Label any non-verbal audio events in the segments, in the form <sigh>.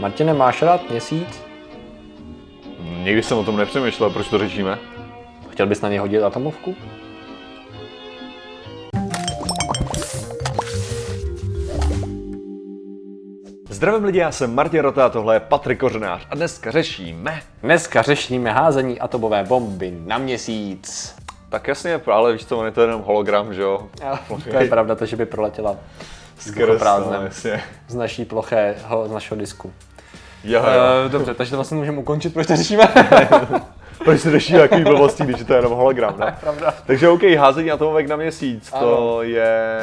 Martine, máš rád měsíc? Nikdy jsem o tom nepřemýšlel, proč to řešíme. Chtěl bys na něj hodit atomovku? Zdravím lidi, já jsem Martin Rota a tohle je Patrik Kořenář a dneska řešíme. Dneska řešíme házení atomové bomby na měsíc. Tak jasně, ale víš co, on je to jenom hologram, že jo? <laughs> To je pravda, to, že by proletěla Skrz, no, vzduchoprázdnem jasně. z naší plochého, z našeho disku. Jo, jo. Uh, dobře, takže to vlastně můžeme ukončit, proč to řešíme? <laughs> Proč se řeší takový blbosti, když je to jenom hologram, <laughs> ne? Pravda. Takže OK, házení atomovek na měsíc, Ano. to je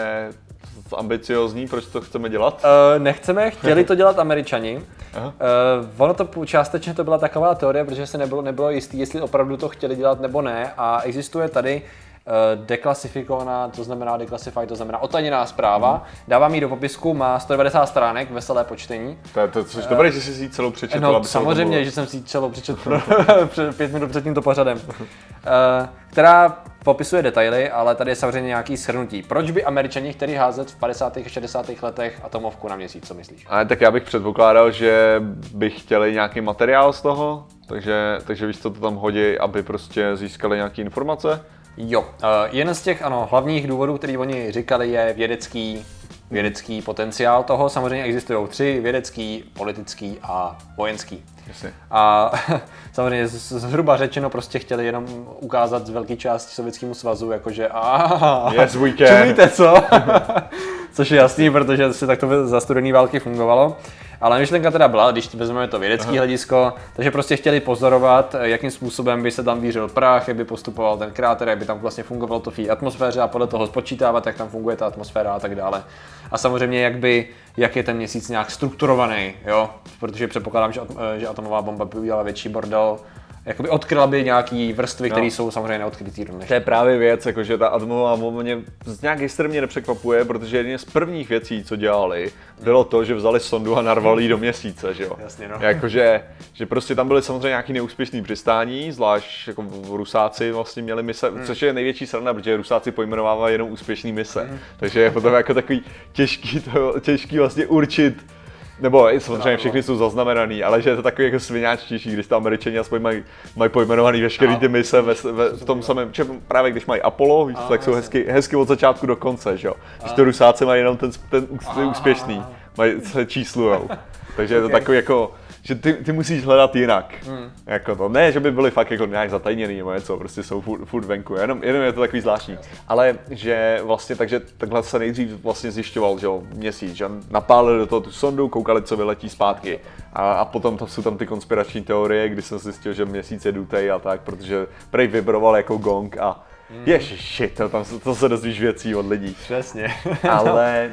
ambiciozní, proč to chceme dělat? Uh, nechceme, chtěli to dělat američani. <laughs> Aha. Uh, ono to částečně to byla taková teorie, protože se nebylo, nebylo jistý, jestli opravdu to chtěli dělat nebo ne. A existuje tady uh, deklasifikovaná, to znamená declassified, to znamená otajněná zpráva. Dávám ji do popisku, má 190 stránek, veselé počtení. To je to, což dobré, že jsi si celou přečetl. No, samozřejmě, že jsem si ji celou přečetl <laughs> pět minut před tímto pořadem. Uh, která popisuje detaily, ale tady je samozřejmě nějaký shrnutí. Proč by američani chtěli házet v 50. a 60. letech atomovku na měsíc, co myslíš? Ale tak já bych předpokládal, že by chtěli nějaký materiál z toho, takže, takže víš, co to tam hodí, aby prostě získali nějaké informace. Jo, uh, jeden z těch ano, hlavních důvodů, který oni říkali, je vědecký, vědecký potenciál toho. Samozřejmě existují tři, vědecký, politický a vojenský. Jasně. A <laughs> samozřejmě zhruba řečeno prostě chtěli jenom ukázat z velké části Sovětskému svazu, jakože a <laughs> Yes, we can. Čumíte, co? <laughs> Což je jasný, protože si takto za studené války fungovalo. Ale myšlenka teda byla, když vezmeme to vědecké hledisko, takže prostě chtěli pozorovat, jakým způsobem by se tam vířil prach, jak by postupoval ten kráter, jak by tam vlastně fungovalo to v té atmosféře a podle toho spočítávat, jak tam funguje ta atmosféra a tak dále. A samozřejmě, jak, by, jak je ten měsíc nějak strukturovaný, jo? protože předpokládám, že, at- že atomová bomba by udělala větší bordel, jakoby odkryla by nějaký vrstvy, které jsou samozřejmě neodkrytý do To je právě věc, jakože ta atomová bomba mě z nějak extrémně nepřekvapuje, protože jedna z prvních věcí, co dělali, bylo to, že vzali sondu a narvali do měsíce, že jo. Jasně, no. Jakože, že prostě tam byly samozřejmě nějaký neúspěšný přistání, zvlášť jako Rusáci vlastně měli mise, Hmm. což je největší sranda, protože Rusáci pojmenovávají jenom úspěšný mise. Takže je potom jako takový těžký, to, těžký vlastně určit, nebo i samozřejmě všechny jsou zaznamenaný, ale že je to takový jako svináčtější, když to američani aspoň mají, mají pojmenovaný veškerý ty mise ve, ve, v tom samém, že právě když mají Apollo, víš, tak jsou hezky, hezky od začátku do konce, že jo. Když to Rusáci mají jenom ten, ten, ten úspěšný, mají se číslujou. Takže je to takový jako, že ty, ty musíš hledat jinak. Hmm. Jako to. Ne, že by byli fakt jako nějak zatajněný nebo něco, prostě jsou furt, furt venku, jenom, jenom je to takový zvláštní. Ale že vlastně, takže takhle se nejdřív vlastně zjišťoval, že jo, měsíc, že napálili do toho tu sondu, koukali, co vyletí zpátky. A, a potom tam jsou tam ty konspirační teorie, kdy jsem zjistil, že měsíc je dutej a tak, protože prej vibroval jako gong a Ježiši, to, tam, se- to se dozvíš věcí od lidí. Přesně. <laughs> Ale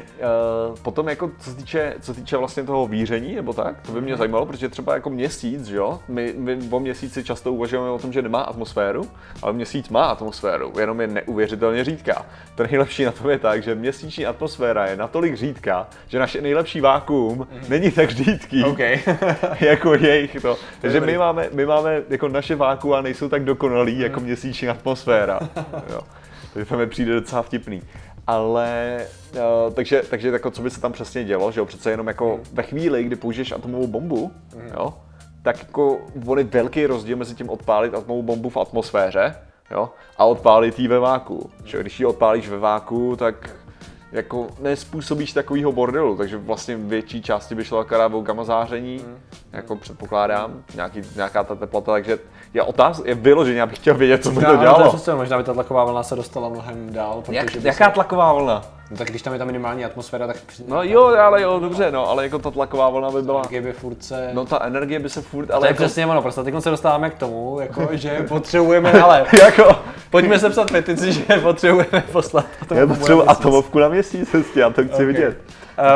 uh, potom jako co se týče, co týče vlastně toho víření nebo tak, to by mě zajímalo, protože třeba jako měsíc, jo, my, my o měsíci často uvažujeme o tom, že nemá atmosféru, ale měsíc má atmosféru, jenom je neuvěřitelně řídká. To nejlepší na tom je tak, že měsíční atmosféra je natolik řídká, že naše nejlepší vákuum není tak řídký, OK. <laughs> jako jejich to. Takže my máme, my máme, jako naše vákua nejsou tak dokonalý jako měsíční atmosféra. <laughs> Jo. Takže to mi přijde docela vtipný. Ale, uh, takže, takže jako, co by se tam přesně dělo, že jo, přece jenom jako ve chvíli, kdy použiješ atomovou bombu, jo, tak jako on je velký rozdíl mezi tím odpálit atomovou bombu v atmosféře, jo, a odpálit ji ve váku. Že když ji odpálíš ve váku, tak jako nespůsobíš takovýho bordelu, takže vlastně v větší části by šlo akorát o gamma záření, jako předpokládám, nějaký, nějaká ta teplota, takže je otázka, je vyloženě, abych chtěl vědět, co by to Já, to je dělalo. přesně, možná by ta tlaková vlna se dostala mnohem dál, protože Jak, jaká se, tlaková vlna? No, tak když tam je ta minimální atmosféra, tak při- No jo, ale jo, dobře, no, ale jako ta tlaková vlna by byla, energie by furt se... no ta energie by se furt, to ale je jako, přesně ono, prostě teď se dostáváme k tomu, jako, <laughs> že potřebujeme, ale <laughs> jako, pojďme sepsat petici, že potřebujeme poslat já potřebuji atomovku na měsíc, hezky, já to chci Ok. vidět,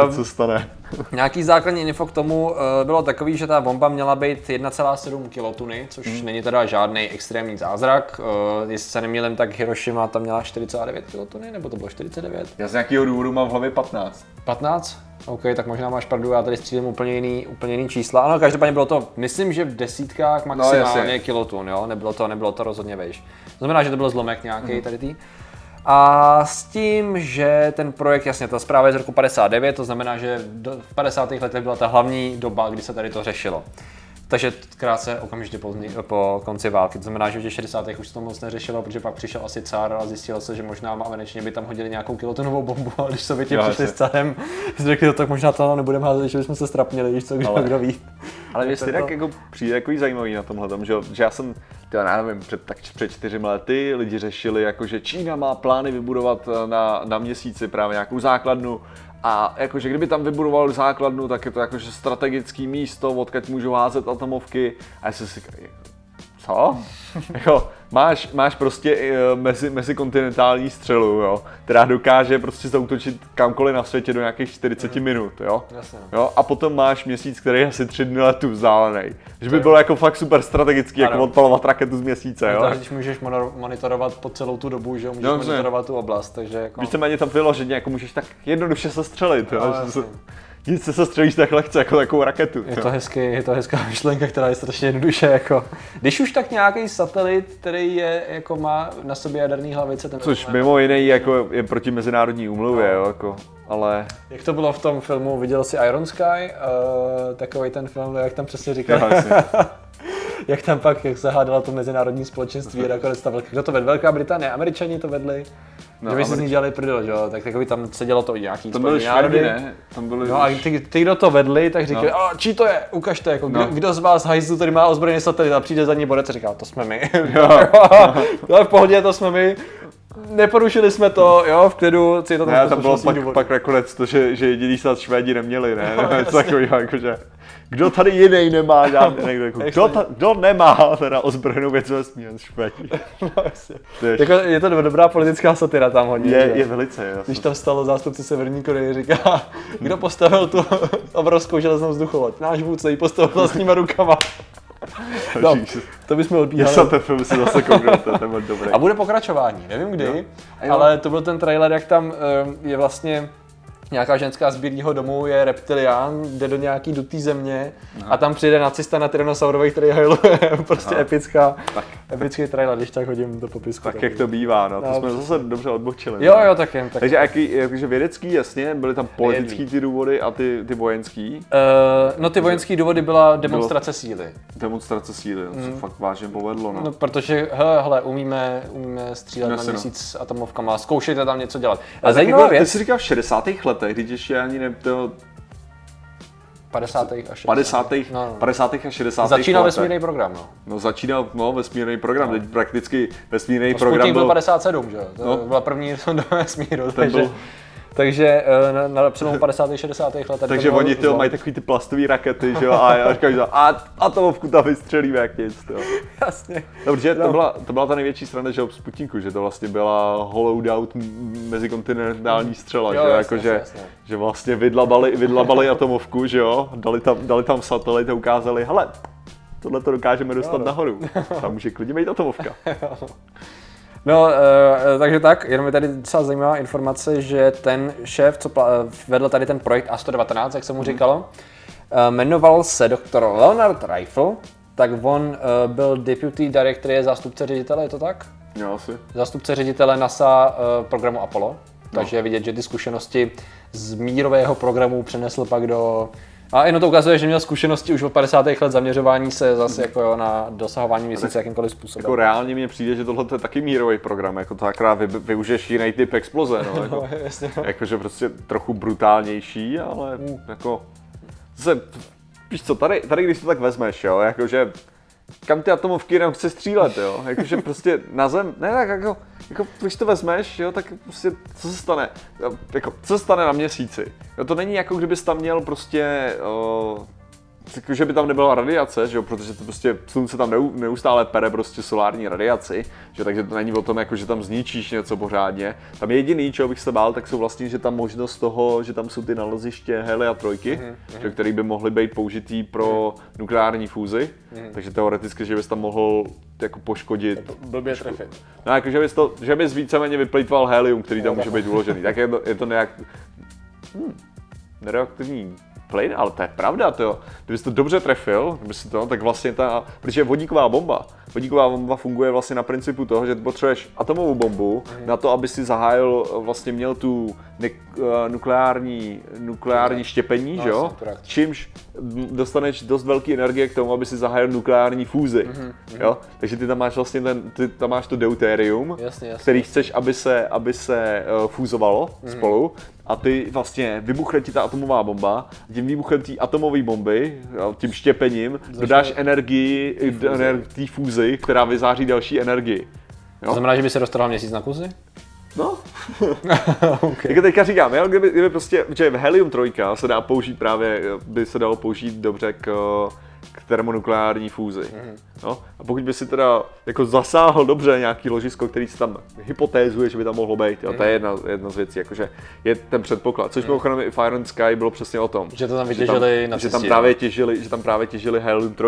Um, co stane. Nějaký základní info k tomu uh, bylo takový, že ta bomba měla být 1,7 kilotuny, což Hmm. není teda žádný extrémní zázrak. Uh, jestli se nemýlím, tak Hiroshima tam měla 4,9 kilotuny, nebo to bylo 49? Já z nějakého důvodu mám v hlavě 15. 15? OK, tak možná máš pravdu, já tady střílím úplně jiný, úplně jiný čísla. Ano, každopádně bylo to, myslím, že v desítkách maximálně jasně. kilotun, jo? Nebylo to, nebylo to rozhodně vejš. To znamená, že to byl zlomek nějaký Mhm. tady tý. A s tím, že ten projekt, jasně, ta zpráva je z roku 59, to znamená, že v 50. letech byla ta hlavní doba, kdy se tady to řešilo. Takže krátce okamžitě po, po konci války. To znamená, že v těch 60. už to moc neřešilo, protože pak přišel asi cár a zjistilo se, že možná američani by tam hodili nějakou kilotonovou bombu, a když Sověti přišli s carem, <laughs> řekli, no, tak možná to nebudeme házet, že bychom se strapnili, víš co, kdo, Ale- kdo ví. Ale mě stejně jako přijde jako zajímavý na tomhle, tom, že, že já jsem, já nevím, před, tak před čtyřmi lety lidi řešili, jako, že Čína má plány vybudovat eh, na, na měsíci právě nějakou základnu a jakože kdyby tam vybudoval základnu, tak je to jakože strategický místo, odkud můžou házet atomovky. A já jsem si co? <laughs> jako, máš, máš prostě eh, mezi, mezikontinentální střelu, jo, která dokáže prostě zautočit kamkoliv na světě do nějakých 40 minut, jo. Jasně. jo. A potom máš měsíc, který je asi tři dny letu vzdálený. Že by bylo jako fakt super strategicky, jako Ano. odpalovat raketu z měsíce, jo. To, když můžeš monitorovat po celou tu dobu, že jo, můžeš No, přesně. monitorovat tu oblast, takže jako... Víceméně tam vyloženě, jako můžeš tak jednoduše se střelit, jo. No, jasně. Nic se sestřelíš tak lehce, jako takovou raketu. Je to, hezký, je to hezká myšlenka, která je strašně jednoduše jako... Když už tak nějaký satelit, který je, jako má na sobě jaderný hlavice, ten Což mimo jiné jako je proti mezinárodní úmluvě, jo, jako, ale Jak to bylo v tom filmu, viděl jsi Iron Sky, uh, takový ten film, jak tam přesně říkal, <laughs> jak tam pak jak se hádalo to mezinárodní společenství, <laughs> nakonec ta velká, kdo to vedl, Velká Británie, Američani to vedli, No, že by si z ní dělali prdel, že jo, tak takový tam se dělo to nějaký tam byly národy. ne? Tam byly No a ty, ty, kdo to vedli, tak říkali, No. no. čí to je, ukažte, jako, kdo, No. kdo z vás hajzlu tady má ozbrojený satelit a přijde za ní borec a říká, to jsme my. Jo. <laughs> Ale v pohodě, to jsme my. Neporušili jsme to, jo, v klidu, si to tam Ne, tam bylo pak, důvod. pak nakonec to, že, že jediný snad Švédi neměli, ne? No, <laughs> No, jasně. takového, jakože, kdo tady jiný nemá žádný, někdo, jako, kdo, ta, kdo nemá teda ozbrojenou věc ve smíru, Švédi. <laughs> No, je, Jako, je to dobrá politická satira tam hodně. je, že? je velice, jo. Když tam stalo zástupce Severní Koreje, říká, kdo postavil tu <laughs> obrovskou železnou vzducholoď? Náš vůdce ji postavil vlastníma rukama. <laughs> No, to bychom odbíhali. ten film si zase je ten byl dobrý. A bude pokračování, nevím kdy, jo. ale to byl ten trailer, jak tam je vlastně nějaká ženská z bílého domu, je reptilián, jde do nějaký dutý země a tam přijde nacista na tyrannosaurovej, který hajluje, <laughs> prostě Aha. epická, Tak. Epický trailer, když tak hodím do popisku. Tak jak to bývá, no, to No, jsme zase dobře odbočili. Jo, no. jo, tak jen. Tak. Takže jaký, jakože vědecký, jasně, byly tam politický ty důvody a ty, ty vojenský. Uh, no ty vojenské důvody byla demonstrace síly. Demonstrace síly, to se fakt vážně povedlo, no. No, protože, hele, hele umíme, umíme střílet Jasně, na no. měsíc atomovkama, zkoušejte tam něco dělat. A tak zajímavá jako, ty věc, jsi říkal v 60. letech, když ještě ani ne, to, 50. a 60. 50. No, no. 50. a 60. Začínal letech. vesmírný program, no. No začínal, no, vesmírný program, teď prakticky vesmírný No, program Sputnik byl byl, 57, že jo? To No. byla první sonda vesmíru, takže, byl- takže eh, na, na přelomu 50. a 60. let. takže oni ty mají takový ty plastové rakety, že jo, a já říkám, že a atomovku tam vystřelíme jak nic, jo. <laughs> Jasně. Dobře, No. to byla, to byla ta největší strana, že jo, Sputniku, že to vlastně byla hollowed out mezikontinentální střela, Jo, že, jasně, jako, že, jasně. že vlastně vydlabali, vydlabali atomovku, že jo, dali tam, dali tam satelit a ukázali, hele, tohle to dokážeme dostat no. nahoru, <laughs> tam může klidně být atomovka. <laughs> No, e, takže tak, jenom je tady docela zajímavá informace, že ten šéf, co pla- eh, vedl tady ten projekt A119, jak se mu říkalo, e, jmenoval se doktor Leonard Reifel, tak on e, byl deputy director, je zástupce ředitele, je to tak? Jo, asi. Zástupce ředitele NASA e, programu Apollo, takže je vidět, že ty zkušenosti z mírového programu přenesl pak do... A jenom to ukazuje, že měl zkušenosti už od 50. let zaměřování se zase jako jo, na dosahování měsíce jakýmkoliv způsobem. Jako reálně mně přijde, že tohle je taky mírový program, jako to akorát vy, využiješ jiný typ exploze, no, <laughs> jako, No, jasně. jakože prostě trochu brutálnější, ale jako, zase, víš co, tady, tady když to tak vezmeš, jo, jakože, kam ty atomovky jenom chce střílet, jo, jakože prostě na zem, ne tak jako, jako když to vezmeš, jo, tak prostě co se stane, jako, co se stane na měsíci, jo, to není jako kdybys tam měl prostě, jako, že by tam nebyla radiace, že jo, protože to prostě slunce tam neu- neustále pere prostě solární radiaci, že takže to není o tom, jako, že tam zničíš něco pořádně. Tam jediný, čeho bych se bál, tak jsou vlastně, že tam možnost toho, že tam jsou ty naleziště helia trojky, mm-hmm. že, které by mohly být použitý pro nukleární fúzi, mm-hmm. takže teoreticky, že bys tam mohl jako poškodit Blbě trefit. No, jako, že bys, to, že bys víceméně vyplýtval helium, který tam může být uložený. Tak je to, je to nějak... Hmm, nereaktivní plyn, ale to je pravda, to Kdybys to dobře trefil, kdyby si to, tak vlastně ta, protože vodíková bomba, vodíková bomba funguje vlastně na principu toho, že potřebuješ atomovou bombu Mhm. na to, aby si zahájil, vlastně měl tu ne- eh, nukleární, nukleární štěpení, že jo? jasně. Čímž dostaneš dost velké energie k tomu, aby si zahájil nukleární fúzi, Mhm, jo? Takže ty tam máš vlastně ten, ty tam máš to deutérium, Jasně, jasně. který chceš, aby se, aby se uh, fúzovalo Mhm. spolu a ty vlastně vybuchne ti ta atomová bomba, tím výbuchem té atomové bomby, tím štěpením, dodáš energii ener- té fúzi, která vyzáří další energii. To znamená, že by se dostal měsíc na kusy? No, <laughs> okay. jak teďka říkám, jo, kdyby, kdyby prostě, že helium 3 se dá použít právě, by se dalo použít dobře k, k termonukleární fúzi. Mhm. No, a pokud by si teda jako zasáhl dobře nějaký ložisko, který si tam hypotézuje, že by tam mohlo být, jo, to je Mhm. jedna, jedna z věcí, jakože je ten předpoklad. Což mimochodem i Fire and Sky bylo přesně o tom. Že to tam že vytěžili na že tam cestě, právě jo. těžili, že tam právě těžili helium <laughs> 3.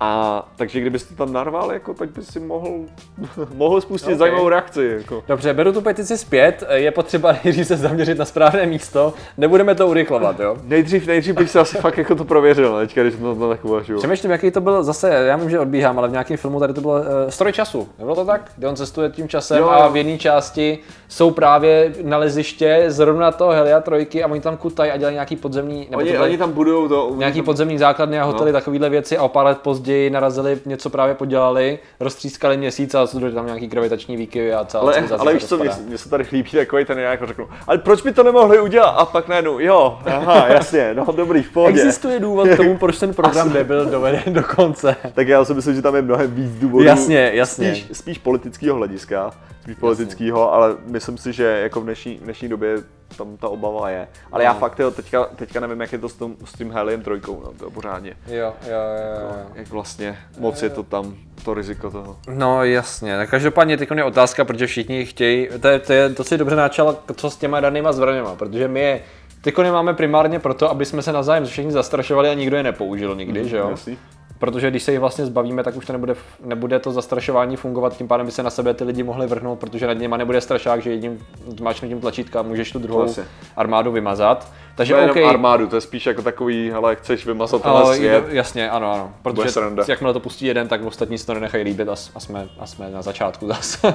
A takže kdybys to tam narval, jako, tak bys si mohl, <laughs> mohl spustit Ok. zajímavou reakci. Jako. Dobře, beru tu petici zpět, je potřeba <laughs> nejdřív se zaměřit na správné místo, nebudeme to urychlovat, jo? Nejdřív, nejdřív bych se asi fakt jako to prověřil, teďka, když to, to tak uvažuju. Přemýšlím, jaký to byl zase, já vím, že odbíhám, ale v nějakém filmu tady to bylo uh, stroj času. Nebylo to tak? Kde on cestuje tím časem Jo, jo. a v jedné části jsou právě naleziště zrovna toho Helia trojky a oni tam kutají a dělají nějaký podzemní, nebo Oni, oni tam budou to... nějaký tam, podzemní základny a hotely, No. takovéhle věci a o pár let později narazili, něco právě podělali, roztřískali měsíc a jsou tam nějaký gravitační výkyvy a celá ale, ale víš co, mě, se tady chlípí takový ten, já jako řeknu, ale proč by to nemohli udělat? A pak najednou, jo, aha, jasně, no dobrý, v pohodě. Existuje důvod k tomu, <laughs> proč ten program nebyl doveden do konce. Tak já si myslím, že tam je mnohem víc důvodů. Jasně, jasně. Spíš, spíš politického hlediska, spíš politického, ale myslím si, že jako v dnešní, v dnešní době tam ta obava je. Ale já No. fakt jo, teďka, teďka nevím, jak je to s, tom, s tím Heliem trojkou, no, to pořádně. Jo, jo, jo, jo. Jak vlastně moc je to tam, to riziko toho. No jasně, tak každopádně teď je otázka, protože všichni chtějí, to je, to je to si dobře načal, co s těma danýma zbraněma, protože my je teď nemáme primárně proto, aby jsme se navzájem všichni zastrašovali a nikdo je nepoužil nikdy, že jo? Jasný. Protože když se jich vlastně zbavíme, tak už to nebude, nebude to zastrašování fungovat, tím pádem by se na sebe ty lidi mohli vrhnout, protože nad něma nebude strašák, že jedním zmáčknutím tlačítka můžeš tu druhou armádu vymazat. Takže To je OK, jenom armádu, to je spíš jako takový, ale chceš vymazat tenhle ale svět. jasně, ano, ano. Protože jakmile to pustí jeden, tak ostatní si to nenechají líbit a, a, jsme, a jsme na začátku <laughs> zase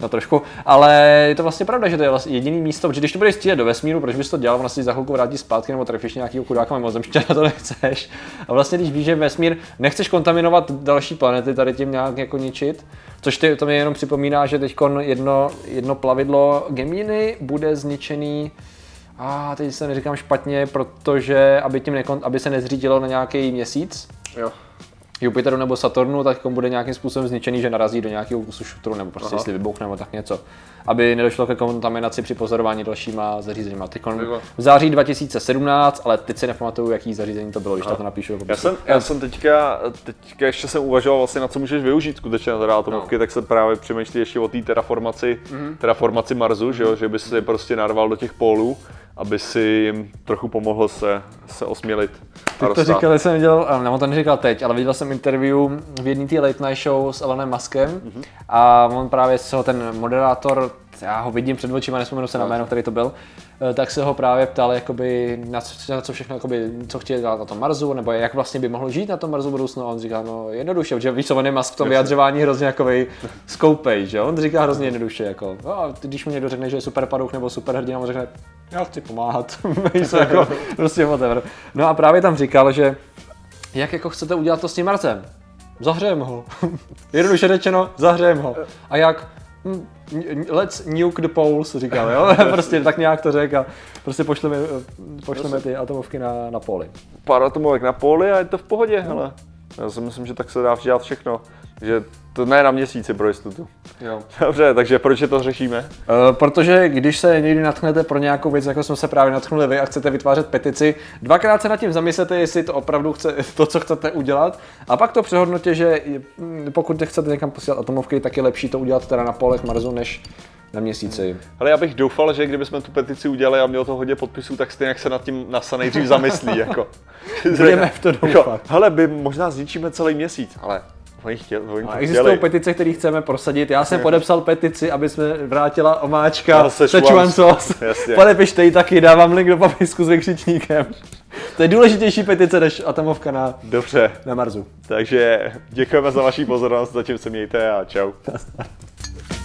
na trošku. Ale je to vlastně pravda, že to je vlastně jediný místo, protože když to budeš střílet do vesmíru, proč bys to dělal, vlastně za chvilku vrátí zpátky nebo trefíš nějakého chudáka mimozemšťana, <laughs> to nechceš. A vlastně když víš, že vesmír nechceš kontaminovat další planety tady tím nějak jako ničit, Což ty, to mi jenom připomíná, že teď jedno, jedno plavidlo Gemini bude zničený a teď se neříkám špatně, protože aby, tím nekon, aby se nezřídilo na nějaký měsíc, Jo. Jupiteru nebo Saturnu, tak on bude nějakým způsobem zničený, že narazí do nějakého kusu šutru, nebo prostě Aha. jestli vybuchne nebo tak něco. Aby nedošlo ke kontaminaci při pozorování dalšíma zařízeníma. Teď v září 2017, ale teď si nepamatuju, jaký zařízení to bylo, když to napíšu. do Já jsem, já jsem teďka, teďka ještě jsem uvažoval vlastně na co můžeš využít skutečně na teda atomovky, no. tak se právě přemýšlí ještě o té terraformaci, mm-hmm. terraformaci Marsu, že, jo? že by si je prostě narval do těch pólů, aby si jim trochu pomohl se, se osmělit. Ty to říkal, jsem viděl, nebo to neříkal teď, ale viděl jsem interview v jedné té late night show s Elonem Muskem mm-hmm. a on právě se ho ten moderátor, já ho vidím před očima, nespomenu se na jméno, který to byl, tak se ho právě ptal, jakoby, na, co, na co všechno, jakoby, co chtěl dělat na tom Marsu, nebo jak vlastně by mohl žít na tom Marsu budoucnu. A on říká, no jednoduše, protože víš co, on je Musk v tom vyjadřování hrozně jakovej <laughs> skoupej, že? On říká hrozně jednoduše, jako, no, a když mu někdo řekne, že je super padouch nebo super hrdina, on řekne, já chci pomáhat, <laughs> víš jako, <laughs> prostě whatever. No a právě tam říkal, že jak jako chcete udělat to s tím Marsem? Zahřejeme ho. Jednoduše řečeno, zahřejeme ho. A jak? Let's nuke the poles, říkal, jo? <laughs> prostě tak nějak to řekl a prostě pošleme, pošleme ty atomovky na, na poli. Pár atomovek na poli a je to v pohodě, hele. Já si myslím, že tak se dá dělat všechno. Že to ne na měsíci pro jistotu. Jo. Dobře, takže proč je to řešíme? Uh, protože když se někdy natchnete pro nějakou věc, jako jsme se právě natchnuli vy a chcete vytvářet petici, dvakrát se nad tím zamyslete, jestli to opravdu chce to, co chcete udělat, a pak to přehodnotě, že mm, pokud chcete někam posílat atomovky, tak je lepší to udělat teda na polech Marsu, než na měsíci. Ale já bych doufal, že kdybychom tu petici udělali a mělo to hodně podpisů, tak stejně jak se nad tím NASA nejdřív zamyslí. Jako. <laughs> Budeme v to <laughs> Jako, doufat. hele, my možná zničíme celý měsíc, ale Oni chtěli, oni A existují petice, které chceme prosadit. Já jsem <laughs> podepsal petici, aby jsme vrátila omáčka Szechuan sauce. <laughs> Podepište ji taky, dávám link do popisku s vykřičníkem. To je důležitější petice než atomovka na, Dobře, na Marsu. takže děkujeme za vaši pozornost, zatím se mějte a čau. Nazdar. <laughs>